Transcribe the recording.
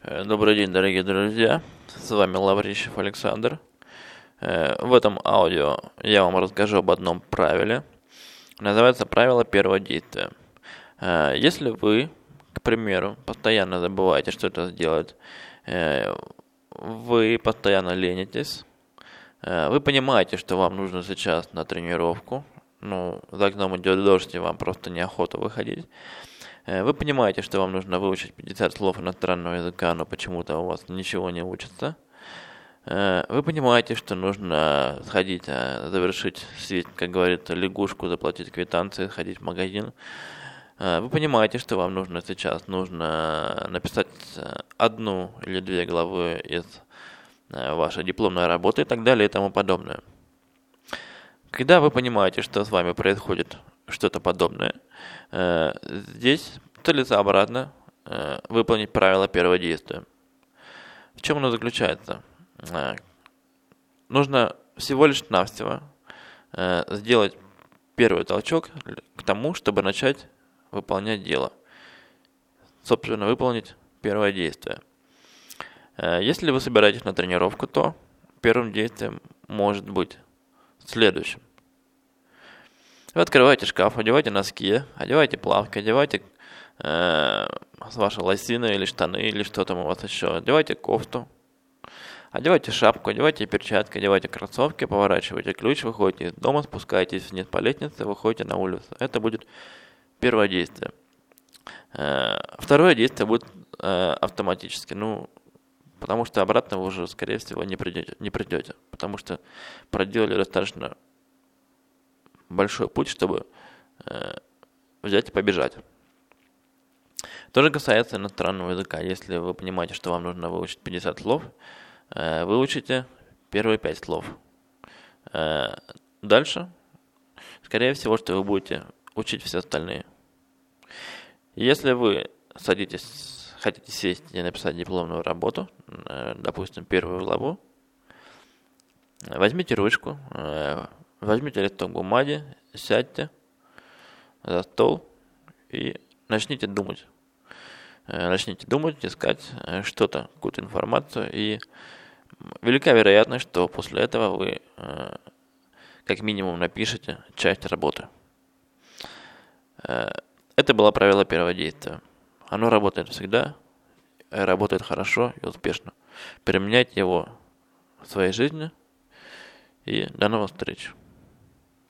Э, добрый день, дорогие друзья. С вами Лаврищев Александр. Э, в этом аудио я вам расскажу об одном правиле. Называется правило первого действия. Э, если вы, к примеру, постоянно забываете что-то сделать, вы постоянно ленитесь, вы понимаете, что вам нужно сейчас на тренировку, ну, за окном идет дождь, и вам просто неохота выходить, вы понимаете, что вам нужно выучить 50 слов иностранного языка, но почему-то у вас ничего не учится. Э, вы понимаете, что нужно сходить, э, завершить свет, как говорится, лягушку, заплатить квитанции, сходить в магазин. Вы понимаете, что вам нужно сейчас, нужно написать одну или две главы из вашей дипломной работы и так далее и тому подобное. Когда вы понимаете, что с вами происходит что-то подобное. Э, здесь целесообразно э, выполнить правило первого действия. В чем оно заключается? Э, нужно всего лишь навсего сделать первый толчок к тому, чтобы начать выполнять дело. Собственно, выполнить первое действие. Если вы собираетесь на тренировку, то первым действием может быть следующим. Вы открываете шкаф, одевайте носки, одевайте плавки, одевайте э, ваши лосины или штаны, или что там у вас еще. Одевайте кофту, одевайте шапку, одевайте перчатки, одевайте кроссовки, поворачивайте ключ, выходите из дома, спускаетесь вниз по лестнице, выходите на улицу. Это будет первое действие. Э, второе действие будет э, автоматически, ну, потому что обратно вы уже, скорее всего, не придете, не придете, потому что проделали достаточно большой путь, чтобы э, взять и побежать. То же касается иностранного языка. Если вы понимаете, что вам нужно выучить 50 слов, э, выучите первые 5 слов. Э, дальше, скорее всего, что вы будете учить все остальные. Если вы садитесь, хотите сесть и написать дипломную работу, э, допустим, первую главу, возьмите ручку, Возьмите листок бумаги, сядьте за стол и начните думать. Э, начните думать, искать э, что-то, какую-то информацию, и велика вероятность, что после этого вы э, как минимум напишите часть работы. Это было правило первого действия. Оно работает всегда, работает хорошо и успешно. Применяйте его в своей жизни, и до новых встреч.